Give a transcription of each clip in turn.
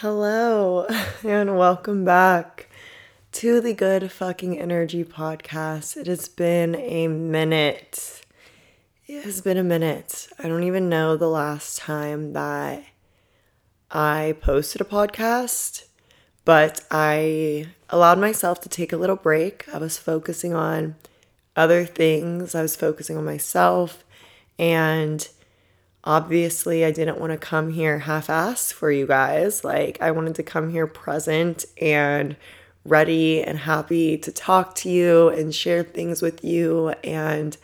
Hello, and welcome back to the Good Fucking Energy podcast. It has been a minute. It has been a minute. I don't even know the last time that I posted a podcast, but I allowed myself to take a little break. I was focusing on other things, I was focusing on myself, and obviously I didn't want to come here half assed for you guys. Like, I wanted to come here present and ready and happy to talk to you and share things with you. And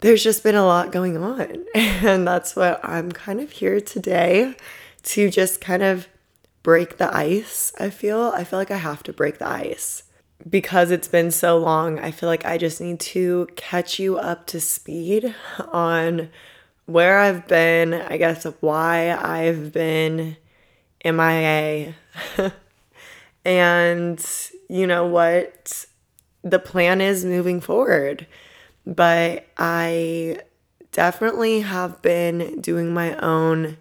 there's just been a lot going on. And that's what I'm kind of here today to just kind of break the ice. I feel I feel like I have to break the ice because it's been so long. I feel like I just need to catch you up to speed on where I've been, I guess why I've been MIA. and you know what the plan is moving forward. But I definitely have been doing my own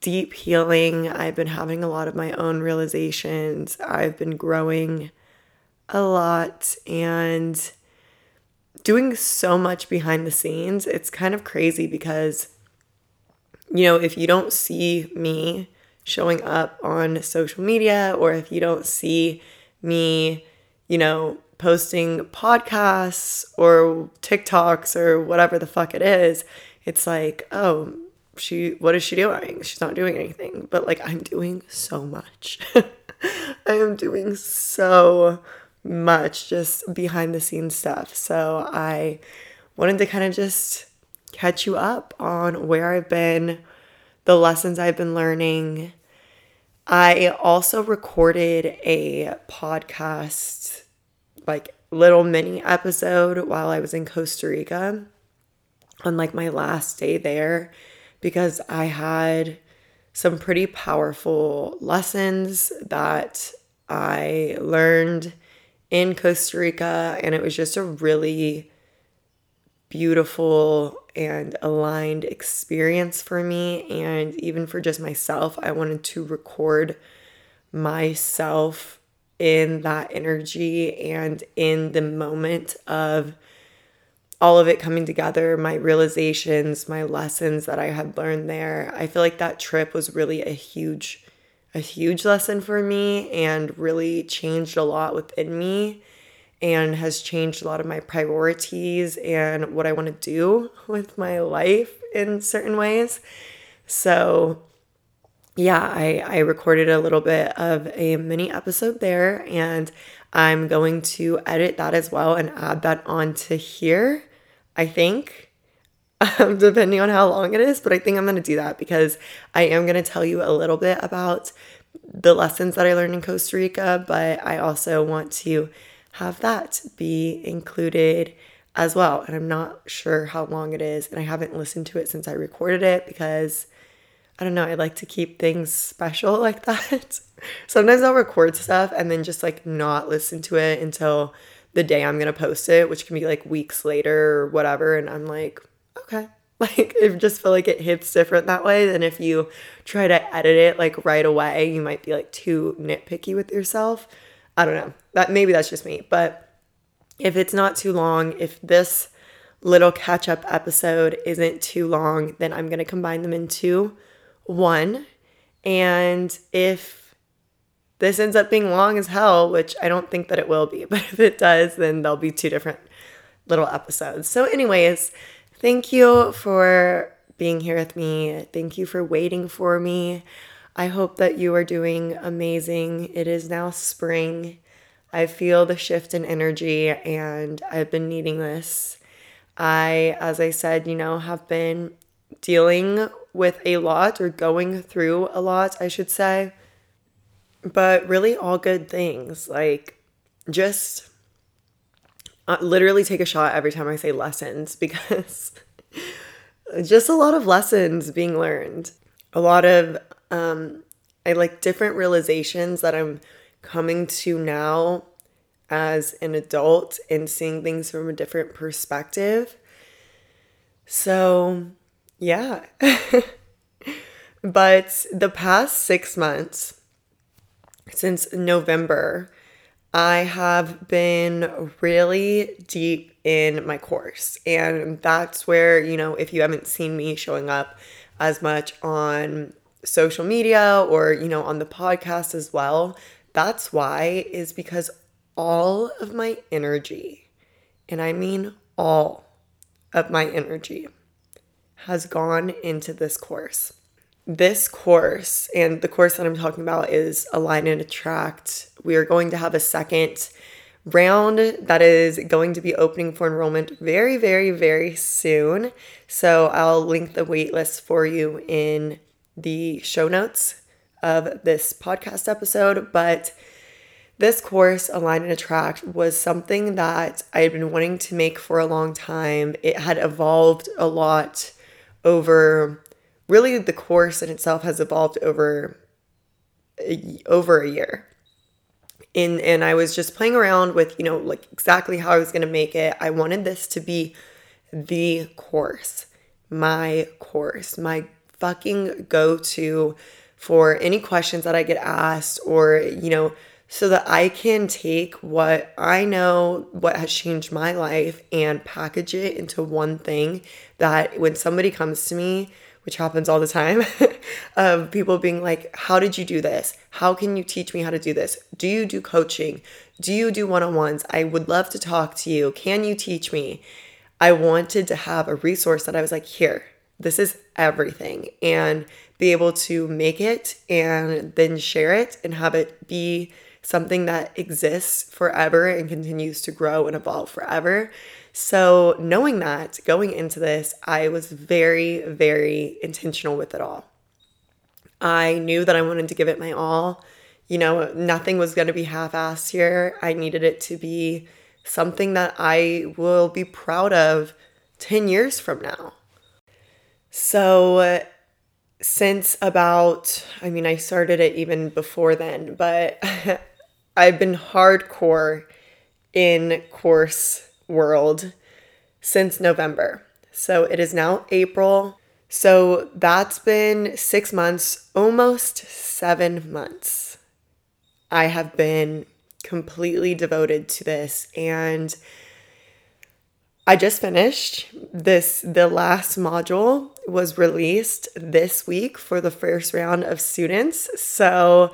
deep healing. I've been having a lot of my own realizations. I've been growing a lot and doing so much behind the scenes. It's kind of crazy because, you know, if you don't see me showing up on social media or if you don't see me, you know, posting podcasts or TikToks or whatever the fuck it is, it's like, oh, she, what is she doing? She's not doing anything. But like, I'm doing so much. I am doing so much just behind the scenes stuff. So I wanted to kind of just catch you up on where I've been, the lessons I've been learning. I also recorded a podcast, like little mini episode while I was in Costa Rica on like my last day there because I had some pretty powerful lessons that I learned in Costa Rica, and it was just a really beautiful and aligned experience for me. And even for just myself, I wanted to record myself in that energy and in the moment of all of it coming together, my realizations, my lessons that I had learned there. I feel like that trip was really a huge a huge lesson for me and really changed a lot within me and has changed a lot of my priorities and what I want to do with my life in certain ways. So, yeah, I, I recorded a little bit of a mini episode there, and I'm going to edit that as well and add that onto here, I think, um, depending on how long it is. But I think I'm going to do that because I am going to tell you a little bit about the lessons that I learned in Costa Rica, but I also want to have that be included as well. And I'm not sure how long it is, and I haven't listened to it since I recorded it because I don't know, I like to keep things special like that. Sometimes I'll record stuff and then just like not listen to it until the day I'm gonna post it, which can be like weeks later or whatever. And I'm like, okay. Like, I just feel like it hits different that way than if you try to edit it like right away. You might be like too nitpicky with yourself. I don't know. That maybe that's just me. But if it's not too long, if this little catch up episode isn't too long, then I'm going to combine them into one. And if this ends up being long as hell, which I don't think that it will be, but if it does, then there'll be two different little episodes. So, anyways, thank you for being here with me. Thank you for waiting for me. I hope that you are doing amazing. It is now spring. I feel the shift in energy and I've been needing this. I, as I said, you know, have been dealing with a lot or going through a lot, I should say. But really, all good things. Like, just literally take a shot every time I say lessons because just a lot of lessons being learned. A lot of um, I like different realizations that I'm coming to now as an adult and seeing things from a different perspective. So, yeah. But the past six months, since November, I have been really deep in my course. And that's where, you know, if you haven't seen me showing up as much on social media or, you know, on the podcast as well, that's why, is because all of my energy, and I mean all of my energy, has gone into this course. This course, and the course that I'm talking about is Align and Attract. We are going to have a second round that is going to be opening for enrollment very, very, very soon. So I'll link the waitlist for you in the show notes of this podcast episode. But this course, Align and Attract, was something that I had been wanting to make for a long time. It had evolved a lot over really the course in itself has evolved over over a year. In, and I was just playing around with, you know, like exactly how I was going to make it. I wanted this to be the course, my course, my fucking go to for any questions that I get asked or, you know, so that I can take what I know, what has changed my life, and package it into one thing that when somebody comes to me, which happens all the time, of people being like, How did you do this? How can you teach me how to do this? Do you do coaching? Do you do one on ones? I would love to talk to you. Can you teach me? I wanted to have a resource that I was like, Here, this is everything. And be able to make it and then share it and have it be something that exists forever and continues to grow and evolve forever. So, knowing that going into this, I was very, very intentional with it all. I knew that I wanted to give it my all. You know, nothing was going to be half assed here. I needed it to be something that I will be proud of 10 years from now. So, since about, I mean, I started it even before then, but I've been hardcore in course world since November. So it is now April. So that's been six months, almost seven months. I have been completely devoted to this and I just finished this the last module was released this week for the first round of students. So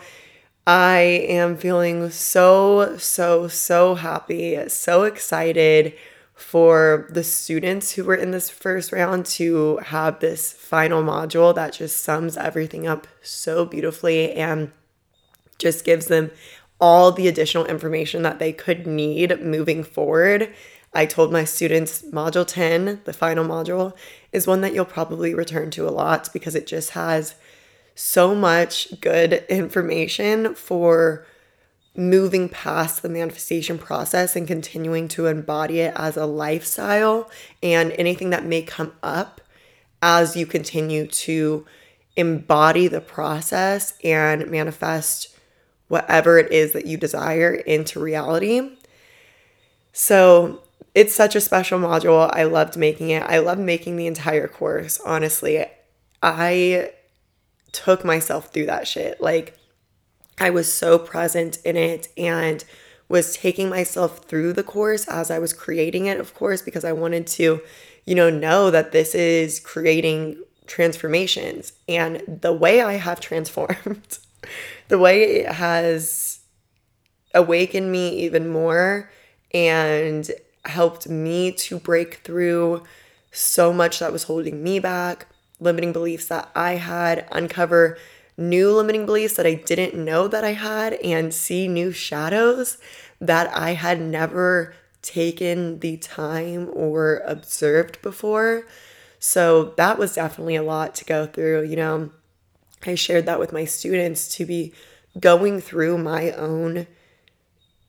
I am feeling so, so, so happy, so excited for the students who were in this first round to have this final module that just sums everything up so beautifully and just gives them all the additional information that they could need moving forward. I told my students module 10, the final module, is one that you'll probably return to a lot because it just has so much good information for moving past the manifestation process and continuing to embody it as a lifestyle and anything that may come up as you continue to embody the process and manifest whatever it is that you desire into reality. So, it's such a special module. I loved making it. I love making the entire course, honestly. I took myself through that shit. Like, I was so present in it and was taking myself through the course as I was creating it, of course, because I wanted to, you know, know that this is creating transformations. And the way I have transformed, the way it has awakened me even more and helped me to break through so much that was holding me back, limiting beliefs that I had, uncover new limiting beliefs that I didn't know that I had, and see new shadows that I had never taken the time or observed before. So that was definitely a lot to go through. You know, I shared that with my students to be going through my own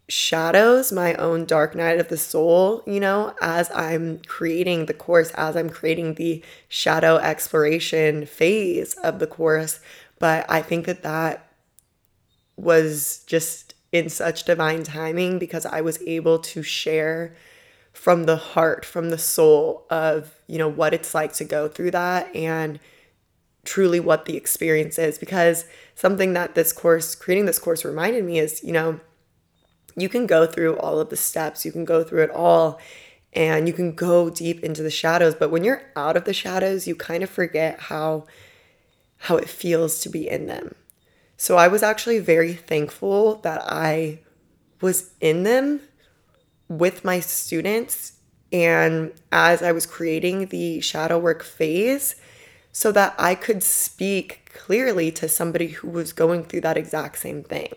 shadows, my own dark night of the soul, you know, as I'm creating the course, as I'm creating the shadow exploration phase of the course. But I think that that was just in such divine timing because I was able to share from the heart, from the soul of, you know, what it's like to go through that and truly what the experience is because something that this course creating this course reminded me is you know you can go through all of the steps you can go through it all and you can go deep into the shadows but when you're out of the shadows you kind of forget how how it feels to be in them so i was actually very thankful that i was in them with my students and as i was creating the shadow work phase so that I could speak clearly to somebody who was going through that exact same thing.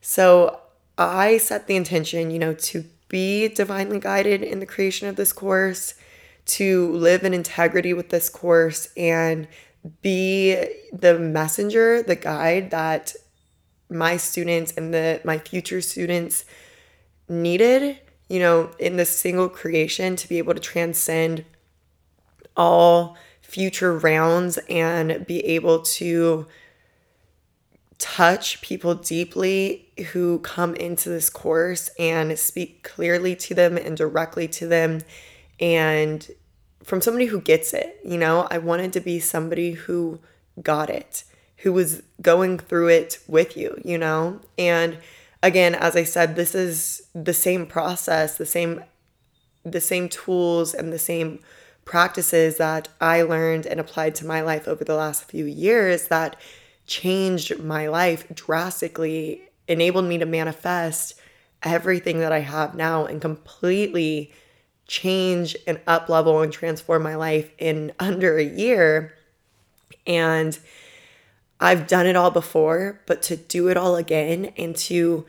So I set the intention, you know, to be divinely guided in the creation of this course, to live in integrity with this course, and be the messenger, the guide that my students and the my future students needed, you know, in this single creation to be able to transcend all future rounds and be able to touch people deeply who come into this course and speak clearly to them and directly to them and from somebody who gets it you know? I wanted to be somebody who got it who was going through it with you you know? And again as i said this is the same process the same the same tools and the same practices that I learned and applied to my life over the last few years that changed my life drastically, enabled me to manifest everything that I have now and completely change and up level and transform my life in under a year. And I've done it all before, but to do it all again and to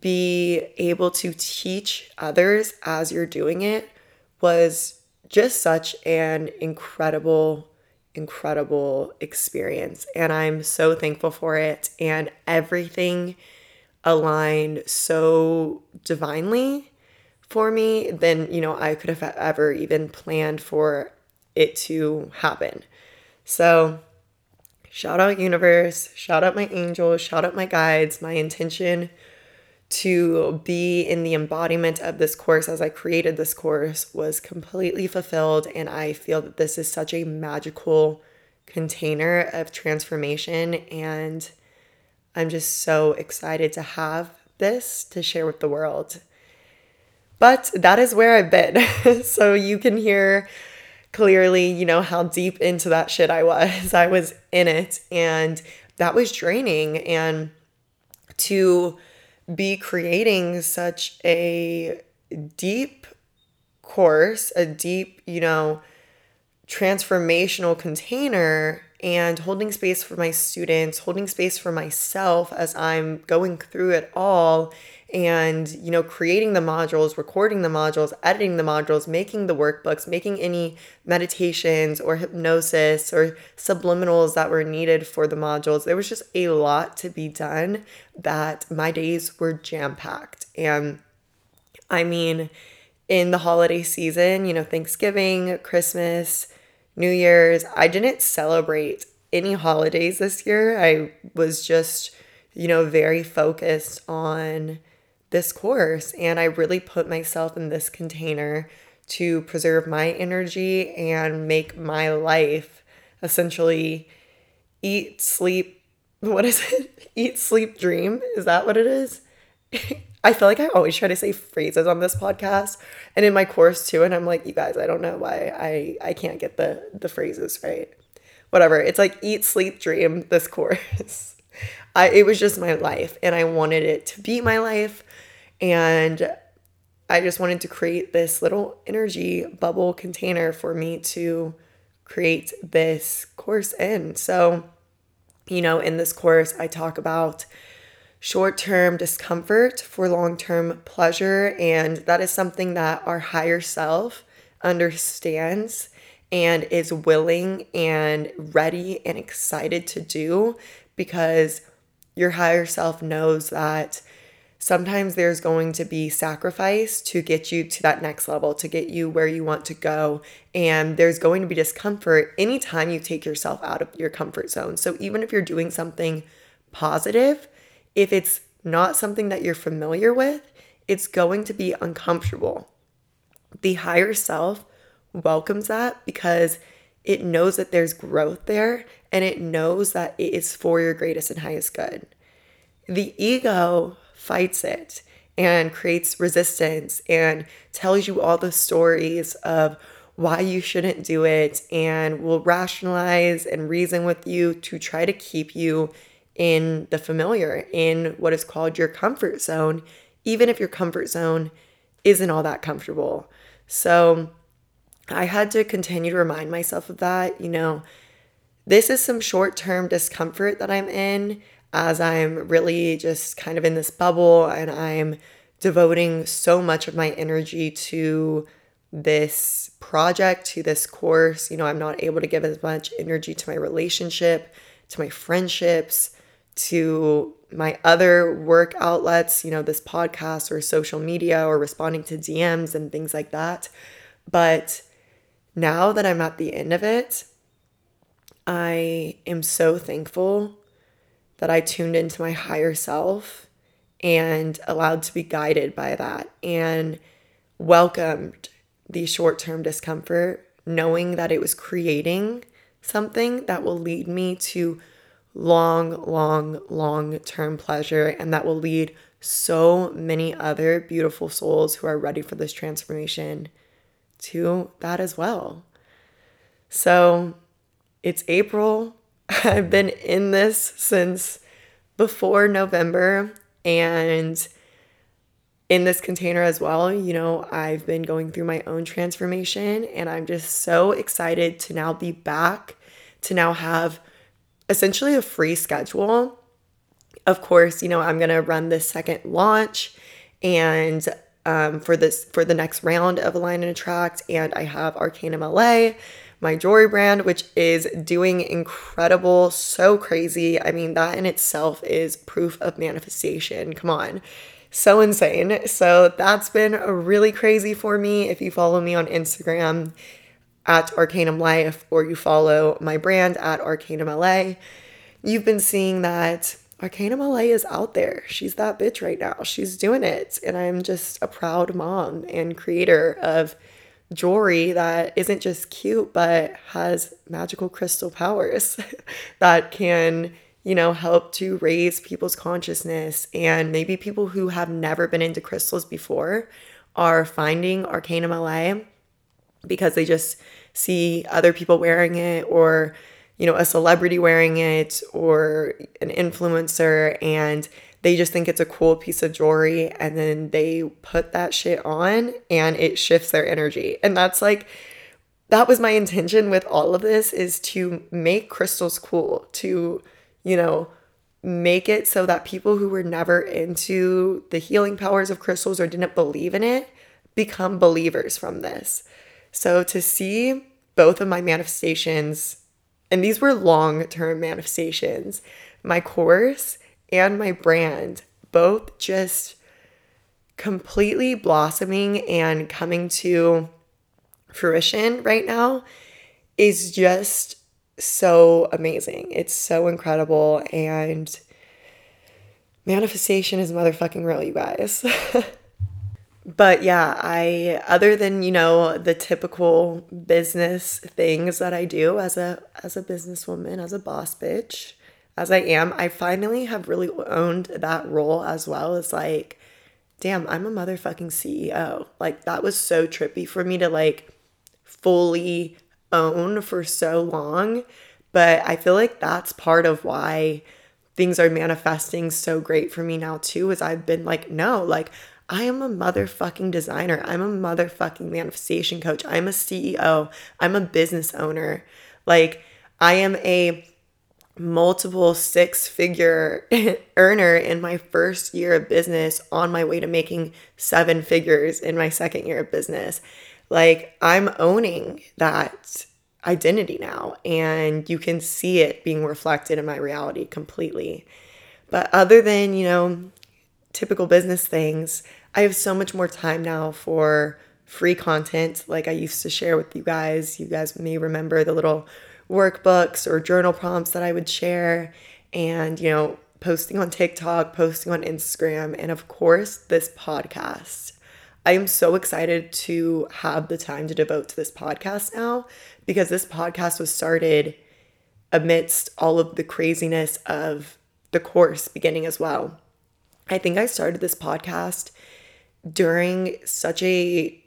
be able to teach others as you're doing it was just such an incredible, incredible experience. And I'm so thankful for it. And everything aligned so divinely for me than, you know, I could have ever even planned for it to happen. So, shout out universe, shout out my angels, shout out my guides. My intention to be in the embodiment of this course as I created this course was completely fulfilled. And I feel that this is such a magical container of transformation. And I'm just so excited to have this to share with the world. But that is where I've been. so you can hear clearly, you know, how deep into that shit I was. I was in it and that was draining. And to be creating such a deep course, a deep, you know, transformational container and holding space for my students, holding space for myself as I'm going through it all and you know creating the modules recording the modules editing the modules making the workbooks making any meditations or hypnosis or subliminals that were needed for the modules. There was just a lot to be done that my days were jam packed and i mean in the holiday season you know thanksgiving christmas new year's i didn't celebrate any holidays this year i was just you know very focused on this course. And I really put myself in this container to preserve my energy and make my life essentially eat, sleep, what is it? Eat, sleep, dream. Is that what it is? I feel like I always try to say phrases on this podcast and in my course too. And I'm like, you guys, I don't know why I, I can't get the, the phrases right. Whatever. It's like eat, sleep, dream, this course. I, it was just my life and I wanted it to be my life. And I just wanted to create this little energy bubble container for me to create this course in. So, you know, in this course, I talk about short term discomfort for long term pleasure. And that is something that our higher self understands and is willing and ready and excited to do because your higher self knows that sometimes there's going to be sacrifice to get you to that next level, to get you where you want to go. And there's going to be discomfort anytime you take yourself out of your comfort zone. So even if you're doing something positive, if it's not something that you're familiar with, it's going to be uncomfortable. The higher self welcomes that because it knows that there's growth there and it knows that it is for your greatest and highest good. The ego fights it and creates resistance and tells you all the stories of why you shouldn't do it and will rationalize and reason with you to try to keep you in the familiar, in what is called your comfort zone, even if your comfort zone isn't all that comfortable. So I had to continue to remind myself of that. You know, this is some short term discomfort that I'm in as I'm really just kind of in this bubble and I'm devoting so much of my energy to this project, to this course. You know, I'm not able to give as much energy to my relationship, to my friendships, to my other work outlets, you know, this podcast or social media or responding to DMs and things like that. But now that I'm at the end of it, I am so thankful that I tuned into my higher self and allowed to be guided by that and welcomed the short term discomfort, knowing that it was creating something that will lead me to long, long, long term pleasure and that will lead so many other beautiful souls who are ready for this transformation to that as well. So it's April. I've been in this since before November and in this container as well, you know, I've been going through my own transformation and I'm just so excited to now be back, to now have essentially a free schedule. Of course, you know, I'm going to run this second launch and um, for this for the next round of Align and Attract and I have Arcanum LA, my jewelry brand which is doing incredible, so crazy. I mean, that in itself is proof of manifestation. Come on. So insane. So that's been really crazy for me. If you follow me on Instagram, at Arcanum Life or you follow my brand at Arcanum LA, you've been seeing that Arcanum LA is out there. She's that bitch right now. She's doing it. And I'm just a proud mom and creator of jewelry that isn't just cute, but has magical crystal powers that can, you know, help to raise people's consciousness. And maybe people who have never been into crystals before are finding Arcanum LA because they just see other people wearing it or you know a celebrity wearing it or an influencer and they just think it's a cool piece of jewelry and then they put that shit on and it shifts their energy. And that's like that was my intention with all of this is to make crystals cool to you know make it so that people who were never into the healing powers of crystals or didn't believe in it become believers from this so to see both of my manifestations, and these were long term manifestations, my course and my brand, both just completely blossoming and coming to fruition right now is just so amazing. It's so incredible. And manifestation is motherfucking real, you guys. but yeah, I other than, you know, the typical business things that I do as a as a businesswoman, as a boss bitch, as I am, I finally have really owned that role as well as like damn, I'm a motherfucking CEO. Like that was so trippy for me to like fully own for so long, but I feel like that's part of why things are manifesting so great for me now too is I've been like no, like I am a motherfucking designer. I'm a motherfucking manifestation coach. I'm a CEO. I'm a business owner. Like, I am a multiple six figure earner in my first year of business on my way to making seven figures in my second year of business. Like, I'm owning that identity now, and you can see it being reflected in my reality completely. But other than, you know, typical business things, I have so much more time now for free content like I used to share with you guys. You guys may remember the little workbooks or journal prompts that I would share and, you know, posting on TikTok, posting on Instagram, and of course, this podcast. I am so excited to have the time to devote to this podcast now because this podcast was started amidst all of the craziness of the course beginning as well. I think I started this podcast during such a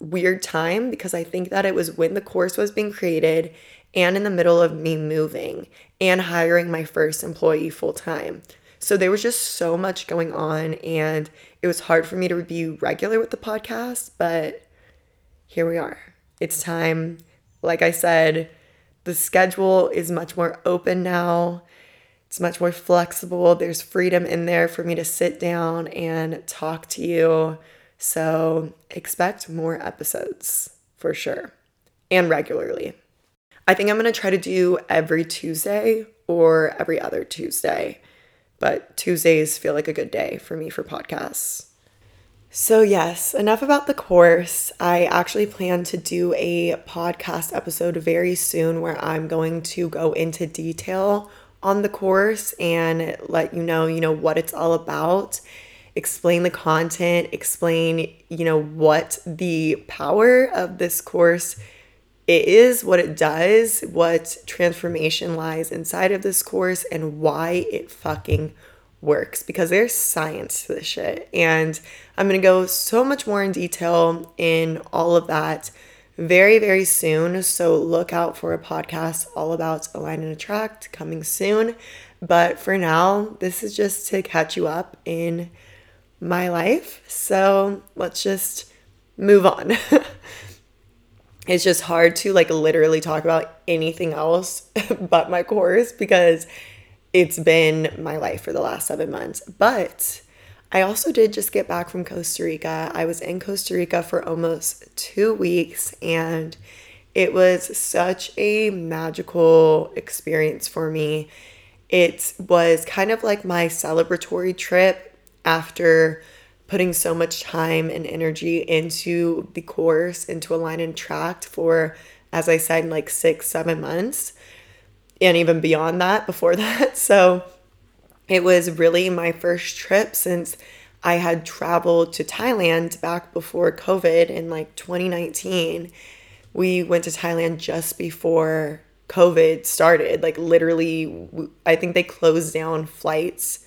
weird time because I think that it was when the course was being created and in the middle of me moving and hiring my first employee full time. So there was just so much going on and it was hard for me to be regular with the podcast, but here we are. It's time. Like I said, the schedule is much more open now. It's much more flexible. There's freedom in there for me to sit down and talk to you. So expect more episodes for sure and regularly. I think I'm going to try to do every Tuesday or every other Tuesday but Tuesdays feel like a good day for me for podcasts. So, yes, enough about the course. I actually plan to do a podcast episode very soon where I'm going to go into detail on the course and let you know, you know, what it's all about, explain the content, explain, you know, what the power of this course it is, what it does, what transformation lies inside of this course, and why it fucking works because there's science to this shit. And I'm gonna go so much more in detail in all of that very, very soon. So look out for a podcast all about Align and Attract coming soon. But for now, this is just to catch you up in my life. So let's just move on. it's just hard to like literally talk about anything else but my course because it's been my life for the last seven months. But I also did just get back from Costa Rica. I was in Costa Rica for almost two weeks and it was such a magical experience for me. It was kind of like my celebratory trip after putting so much time and energy into the course, into Align and Attract for, as I said, like six, seven months, and even beyond that before that. So it was really my first trip since I had traveled to Thailand back before COVID in like 2019. We went to Thailand just before COVID started. Like, literally, I think they closed down flights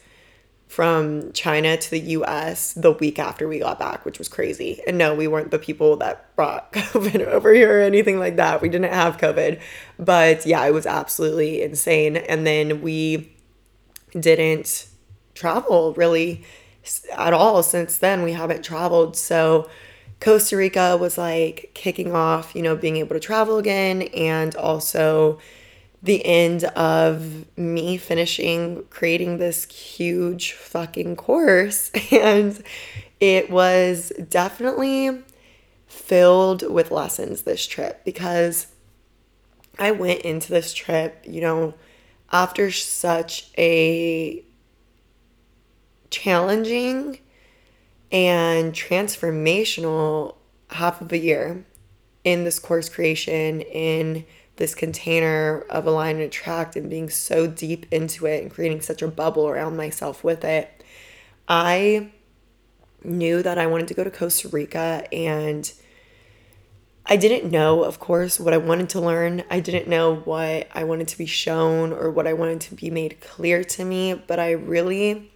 from China to the US the week after we got back, which was crazy. And no, we weren't the people that brought COVID over here or anything like that. We didn't have COVID. But yeah, it was absolutely insane. And then we didn't travel really at all since then. We haven't traveled. So Costa Rica was like kicking off, you know, being able to travel again and also the end of me finishing creating this huge fucking course. And it was definitely filled with lessons this trip because I went into this trip, you know, after such a challenging and transformational half of a year in this course creation, in this container of align and attract and being so deep into it and creating such a bubble around myself with it, I knew that I wanted to go to Costa Rica and I didn't know, of course, what I wanted to learn. I didn't know what I wanted to be shown or what I wanted to be made clear to me, but I really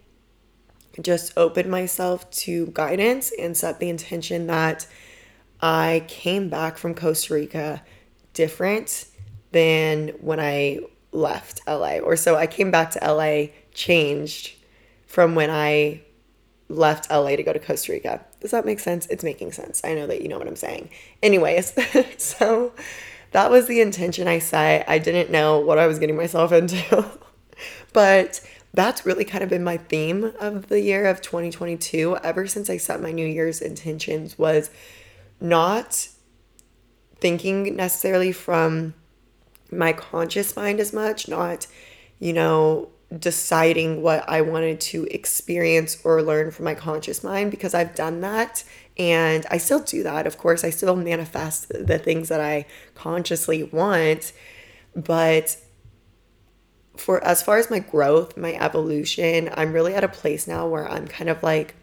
just opened myself to guidance and set the intention that I came back from Costa Rica different than when I left LA. Or so I came back to LA changed from when I left LA to go to Costa Rica. Does that make sense? It's making sense. I know that you know what I'm saying. Anyways, so that was the intention I set. I didn't know what I was getting myself into. but that's really kind of been my theme of the year of 2022 ever since I set my New Year's intentions was not thinking necessarily from my conscious mind as much, not, you know, deciding what I wanted to experience or learn from my conscious mind because I've done that and I still do that. Of course, I still manifest the things that I consciously want, but for as far as my growth, my evolution, I'm really at a place now where I'm kind of like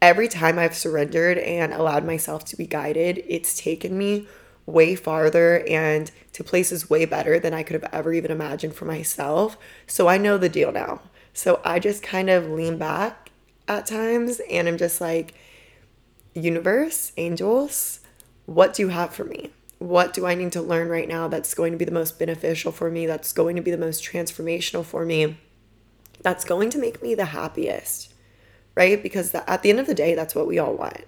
every time I've surrendered and allowed myself to be guided, it's taken me way farther and to places way better than I could have ever even imagined for myself. So I know the deal now. So I just kind of lean back at times and I'm just like, universe, angels, what do you have for me? What do I need to learn right now that's going to be the most beneficial for me? That's going to be the most transformational for me? That's going to make me the happiest, right? Because at the end of the day, that's what we all want.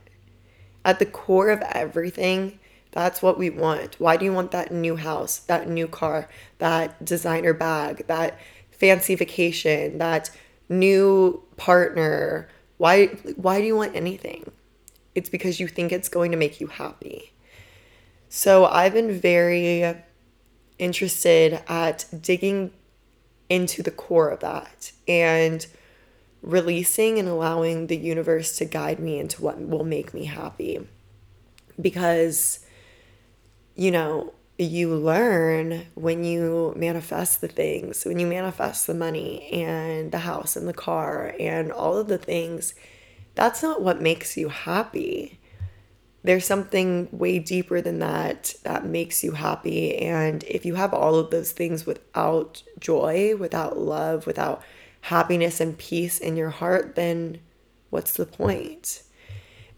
At the core of everything, that's what we want. Why do you want that new house, that new car, that designer bag, that fancy vacation, that new partner? Why why do you want anything? It's because you think it's going to make you happy. So I've been very interested at digging into the core of that and releasing and allowing the universe to guide me into what will make me happy. Because, you know, you learn when you manifest the things, when you manifest the money and the house and the car and all of the things, that's not what makes you happy there's something way deeper than that that makes you happy. And if you have all of those things without joy, without love, without happiness and peace in your heart, then what's the point?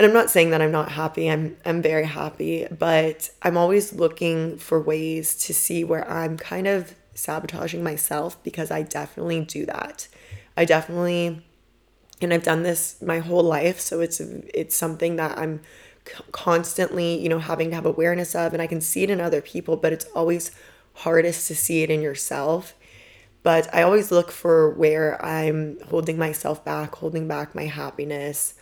And I'm not saying that I'm not happy. I'm I'm very happy, but I'm always looking for ways to see where I'm kind of sabotaging myself because I definitely do that. I definitely and I've done this my whole life, so it's it's something that I'm constantly, you know, having to have awareness of. And I can see it in other people, but it's always hardest to see it in yourself. But I always look for where I'm holding myself back, holding back my happiness,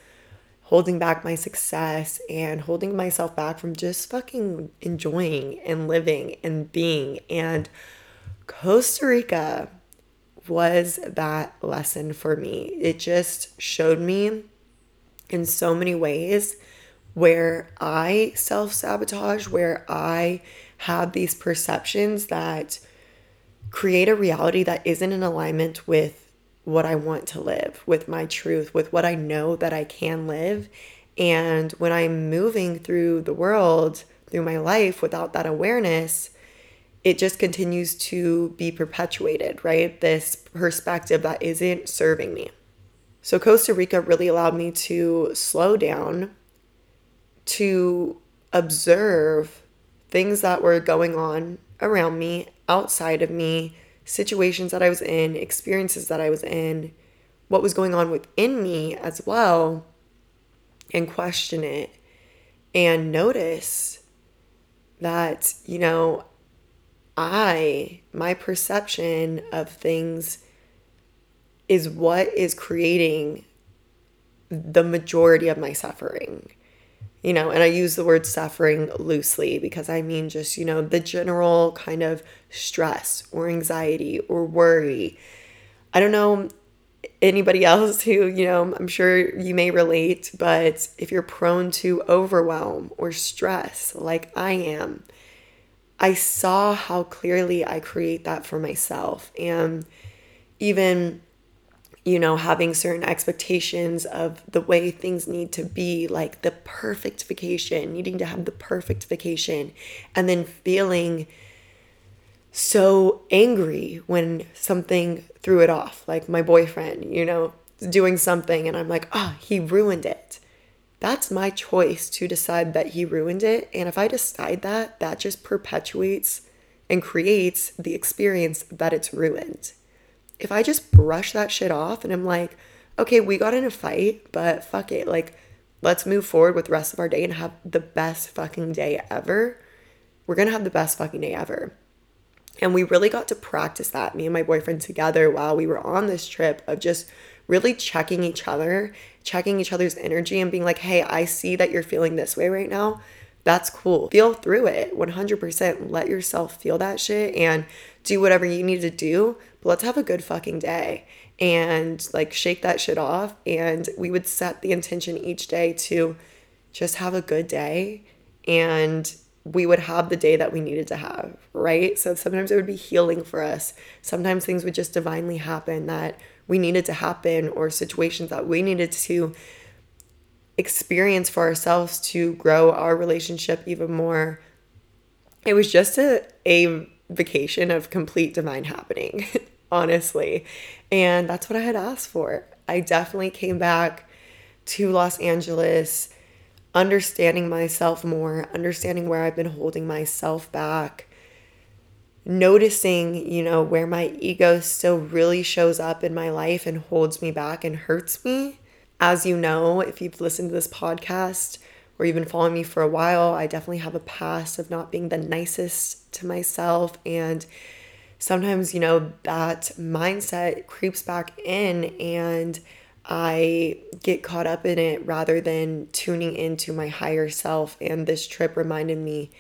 holding back my success, and holding myself back from just fucking enjoying and living and being. And Costa Rica was that lesson for me. It just showed me in so many ways where I self sabotage, where I have these perceptions that create a reality that isn't in alignment with what I want to live, with my truth, with what I know that I can live. And when I'm moving through the world, through my life without that awareness, it just continues to be perpetuated, right? This perspective that isn't serving me. So, Costa Rica really allowed me to slow down to observe things that were going on around me, outside of me, situations that I was in, experiences that I was in, what was going on within me as well, and question it and notice that, you know, I, my perception of things is what is creating the majority of my suffering you know, and I use the word suffering loosely because I mean just, you know, the general kind of stress or anxiety or worry. I don't know anybody else who, you know, I'm sure you may relate, but if you're prone to overwhelm or stress like I am, I saw how clearly I create that for myself. And even you know, having certain expectations of the way things need to be, like the perfect vacation, needing to have the perfect vacation, and then feeling so angry when something threw it off. Like my boyfriend, you know, doing something, and I'm like, oh, he ruined it. That's my choice to decide that he ruined it. And if I decide that, that just perpetuates and creates the experience that it's ruined if I just brush that shit off and I'm like, okay, we got in a fight, but fuck it. Like, let's move forward with the rest of our day and have the best fucking day ever. We're gonna have the best fucking day ever. And we really got to practice that, me and my boyfriend together while we were on this trip of just really checking each other, checking each other's energy, and being like, hey, I see that you're feeling this way right now. That's cool. Feel through it 100%. Let yourself feel that shit and do whatever you need to do, but let's have a good fucking day and like shake that shit off. And we would set the intention each day to just have a good day and we would have the day that we needed to have, right? So sometimes it would be healing for us. Sometimes things would just divinely happen that we needed to happen or situations that we needed to experience for ourselves to grow our relationship even more. It was just a, a vacation of complete divine happening, honestly. And that's what I had asked for. I definitely came back to Los Angeles understanding myself more, understanding where I've been holding myself back, noticing, you know, where my ego still really shows up in my life and holds me back and hurts me. As you know, if you've listened to this podcast or you've been following me for a while, I definitely have a past of not being the nicest to myself. And sometimes, you know, that mindset creeps back in and I get caught up in it rather than tuning into my higher self. And this trip reminded me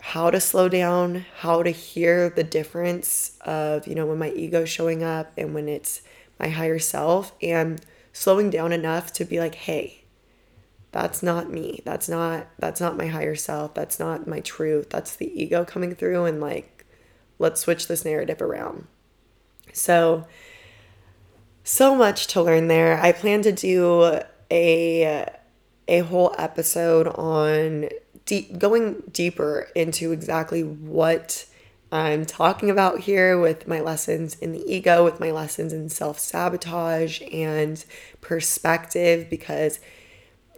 how to slow down, how to hear the difference of, you know, when my ego's showing up and when it's my higher self, and slowing down enough to be like, hey, that's not me. That's not that's not my higher self. That's not my truth. That's the ego coming through and like let's switch this narrative around. So so much to learn there. I plan to do a a whole episode on deep going deeper into exactly what I'm talking about here with my lessons in the ego, with my lessons in self-sabotage and perspective because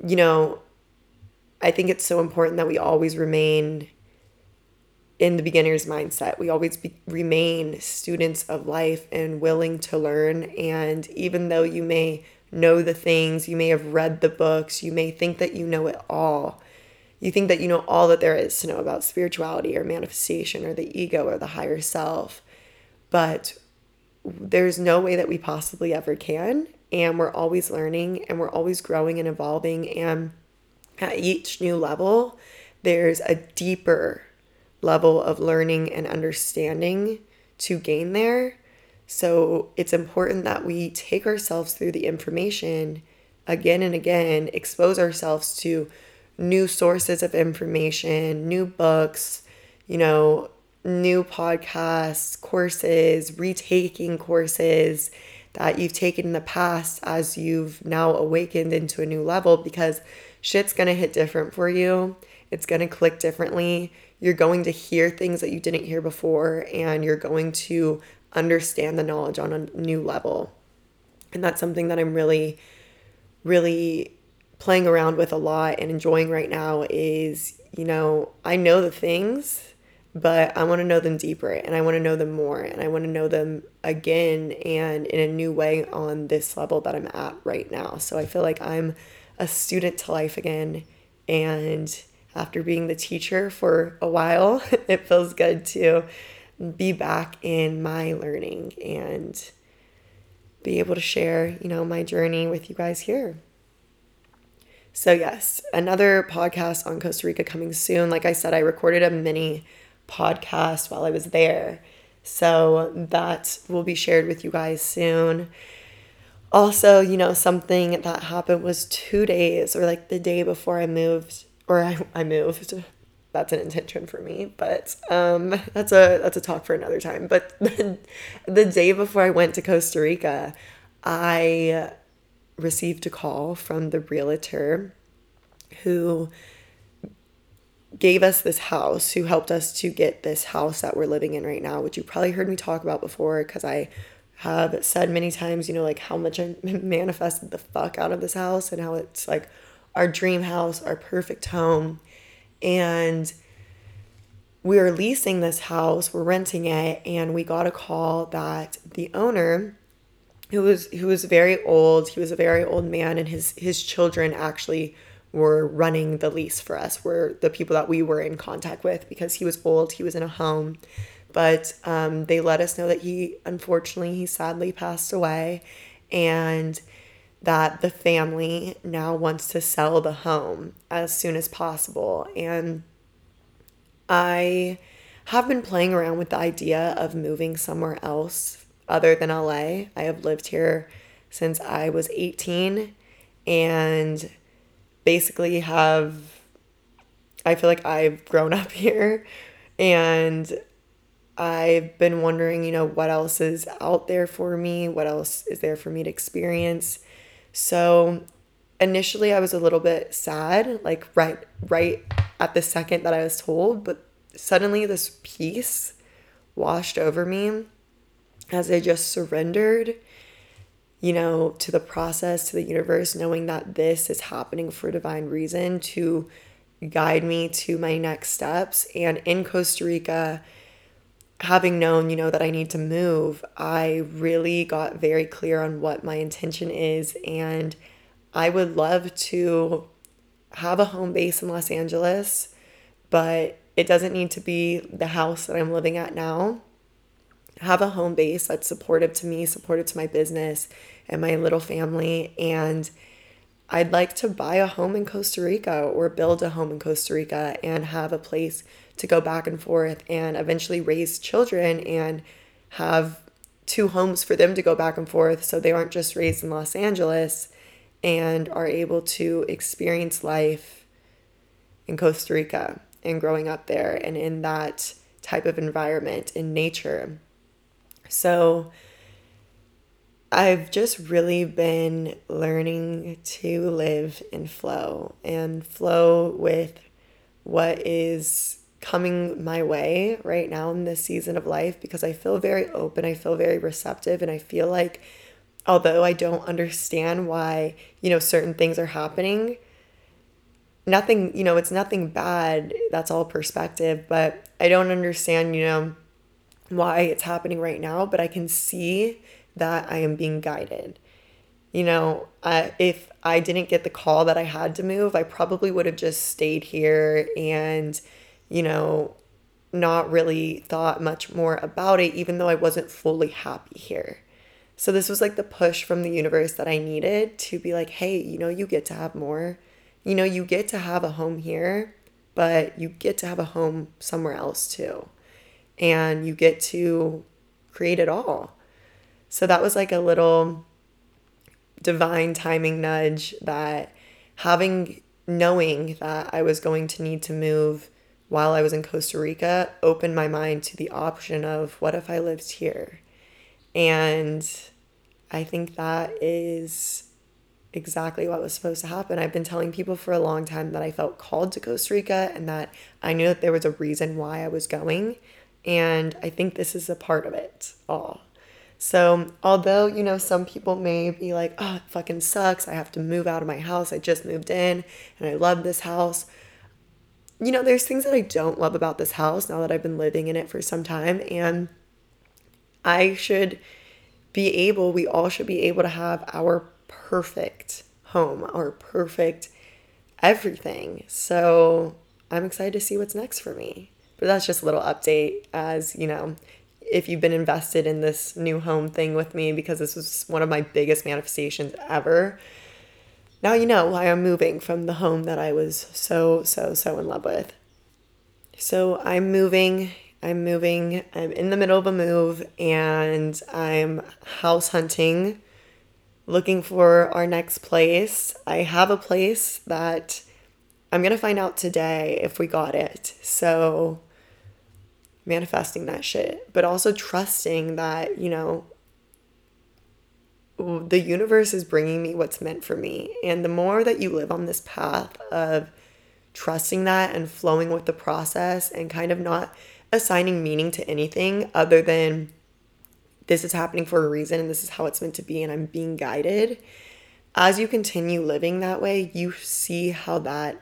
you know, I think it's so important that we always remain in the beginner's mindset. We always be, remain students of life and willing to learn. And even though you may know the things, you may have read the books, you may think that you know it all. You think that you know all that there is to know about spirituality or manifestation or the ego or the higher self. But there's no way that we possibly ever can. And we're always learning and we're always growing and evolving. And at each new level, there's a deeper level of learning and understanding to gain there. So it's important that we take ourselves through the information again and again, expose ourselves to new sources of information, new books, you know, new podcasts, courses, retaking courses that you've taken in the past as you've now awakened into a new level because shit's gonna hit different for you. It's gonna click differently you're going to hear things that you didn't hear before and you're going to understand the knowledge on a new level. And that's something that I'm really, really playing around with a lot and enjoying right now is, you know, I know the things, but I want to know them deeper and I want to know them more and I want to know them again and in a new way on this level that I'm at right now. So I feel like I'm a student to life again and after being the teacher for a while, it feels good to be back in my learning and be able to share, you know, my journey with you guys here. So, yes, another podcast on Costa Rica coming soon. Like I said, I recorded a mini podcast while I was there. So, that will be shared with you guys soon. Also, you know, something that happened was two days or like the day before I moved or I, I moved. That's an intention for me, but um, that's a that's a talk for another time. But the, the day before I went to Costa Rica, I received a call from the realtor who gave us this house, who helped us to get this house that we're living in right now, which you probably heard me talk about before because I have said many times, you know, like how much I manifested the fuck out of this house and how it's like our dream house, our perfect home. And we are leasing this house, we're renting it, and we got a call that the owner who was who was very old, he was a very old man and his his children actually were running the lease for us, were the people that we were in contact with because he was old, he was in a home. But um, they let us know that he, unfortunately, he sadly passed away. And that the family now wants to sell the home as soon as possible. And I have been playing around with the idea of moving somewhere else other than LA. I have lived here since I was 18 and basically have I feel like I've grown up here and I've been wondering, you know, what else is out there for me? What else is there for me to experience? So initially I was a little bit sad, like right right at the second that I was told, but suddenly this peace washed over me as I just surrendered, you know, to the process, to the universe, knowing that this is happening for divine reason to guide me to my next steps. And in Costa Rica, having known, you know, that I need to move, I really got very clear on what my intention is. And I would love to have a home base in Los Angeles, but it doesn't need to be the house that I'm living at now. Have a home base that's supportive to me, supportive to my business and my little family. And I'd like to buy a home in Costa Rica or build a home in Costa Rica and have a place to go back and forth and eventually raise children and have two homes for them to go back and forth so they aren't just raised in Los Angeles and are able to experience life in Costa Rica and growing up there and in that type of environment in nature. So I've just really been learning to live in flow and flow with what is coming my way right now in this season of life because I feel very open, I feel very receptive, and I feel like although I don't understand why, you know, certain things are happening, nothing, you know, it's nothing bad. That's all perspective, but I don't understand, you know, why it's happening right now, but I can see that I am being guided. You know, if I didn't get the call that I had to move, I probably would have just stayed here and you know, not really thought much more about it, even though I wasn't fully happy here. So, this was like the push from the universe that I needed to be like, hey, you know, you get to have more. You know, you get to have a home here, but you get to have a home somewhere else too. And you get to create it all. So, that was like a little divine timing nudge that having, knowing that I was going to need to move while I was in Costa Rica opened my mind to the option of what if I lived here? And I think that is exactly what was supposed to happen. I've been telling people for a long time that I felt called to Costa Rica and that I knew that there was a reason why I was going. And I think this is a part of it all. So, although, you know, some people may be like, oh, it fucking sucks. I have to move out of my house. I just moved in and I love this house you know, there's things that I don't love about this house now that I've been living in it for some time. And I should be able, we all should be able to have our perfect home, our perfect everything. So I'm excited to see what's next for me. But that's just a little update as, you know, if you've been invested in this new home thing with me, because this was one of my biggest manifestations ever now you know why I'm moving from the home that I was so, so, so in love with. So I'm moving. I'm moving. I'm in the middle of a move and I'm house hunting, looking for our next place. I have a place that I'm to find out today if we got it. So manifesting that shit, but also trusting that, you know, the universe is bringing me what's meant for me. And the more that you live on this path of trusting that and flowing with the process and kind of not assigning meaning to anything other than this is happening for a reason and this is how it's meant to be and I'm being guided. As you continue living that way, you see how that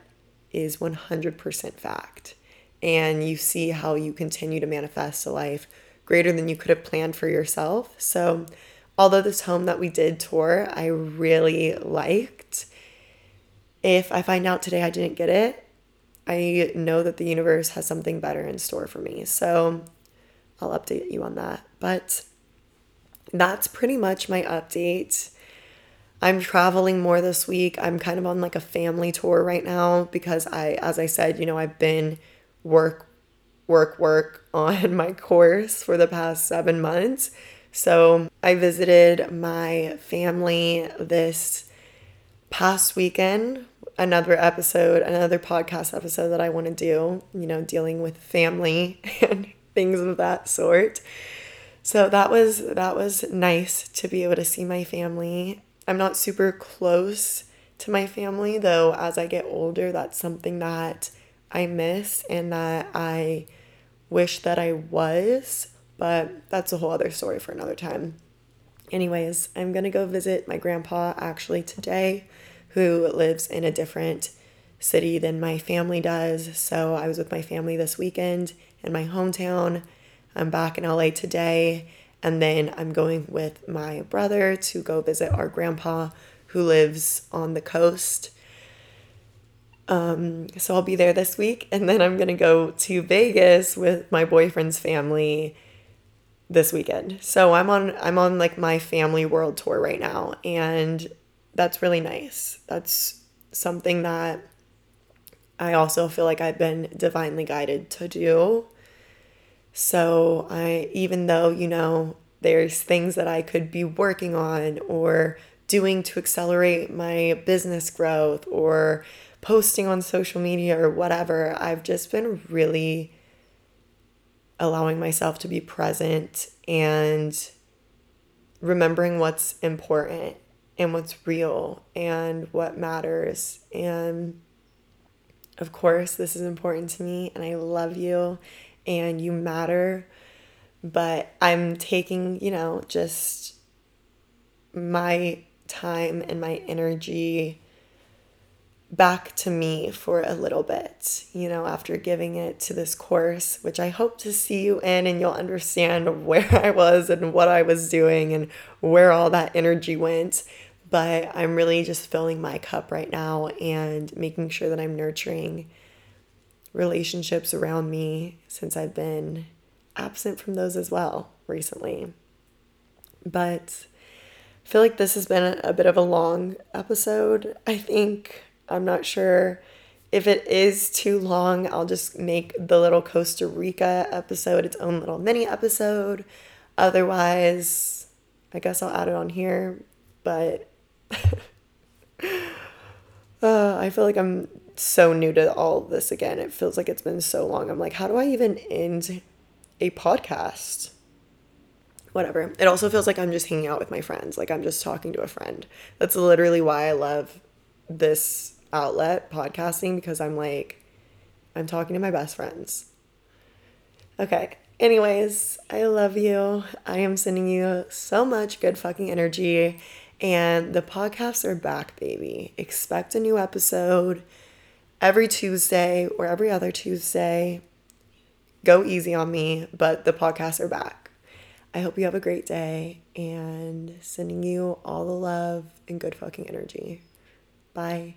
is 100% fact. And you see how you continue to manifest a life greater than you could have planned for yourself. So, although this home that we did tour, I really liked. If I find out today I didn't get it, I know that the universe has something better in store for me. So I'll update you on that. But that's pretty much my update. I'm traveling more this week. I'm kind of on like a family tour right now because I as I said, you know, I've been work work work on my course for the past 7 months. So I visited my family this past weekend. Another episode, another podcast episode that I want to do, you know, dealing with family and things of that sort. So that was that was nice to be able to see my family. I'm not super close to my family, though, as I get older, that's something that I miss and that I wish that I was, but that's a whole other story for another time. Anyways, I'm gonna go visit my grandpa actually today, who lives in a different city than my family does. So I was with my family this weekend in my hometown. I'm back in LA today, and then I'm going with my brother to go visit our grandpa who lives on the coast. Um, so I'll be there this week, and then I'm gonna go to Vegas with my boyfriend's family this weekend. So I'm on I'm on like my family world tour right now and that's really nice. That's something that I also feel like I've been divinely guided to do. So I even though, you know, there's things that I could be working on or doing to accelerate my business growth or posting on social media or whatever, I've just been really allowing myself to be present and remembering what's important and what's real and what matters. And of course, this is important to me, and I love you, and you matter. But I'm taking, you know, just my time and my energy back to me for a little bit, you know, after giving it to this course, which I hope to see you in and you'll understand where I was and what I was doing and where all that energy went. But I'm really just filling my cup right now and making sure that I'm nurturing relationships around me since I've been absent from those as well recently. But I feel like this has been a, bit of a long episode. I think I'm not sure if it is too long. I'll just make the little Costa Rica episode its own little mini episode. Otherwise, I guess I'll add it on here. But uh, I feel like I'm so new to all this again. It feels like it's been so long. I'm like, how do I even end a podcast? Whatever. It also feels like I'm just hanging out with my friends. Like I'm just talking to a friend. That's literally why I love this outlet, podcasting, because I'm like, I'm talking to my best friends. Okay. Anyways, I love you. I am sending you so much good fucking energy. And the podcasts are back, baby. Expect a new episode every Tuesday or every other Tuesday. Go easy on me, but the podcasts are back. I hope you have a great day and sending you all the love and good fucking energy. Bye.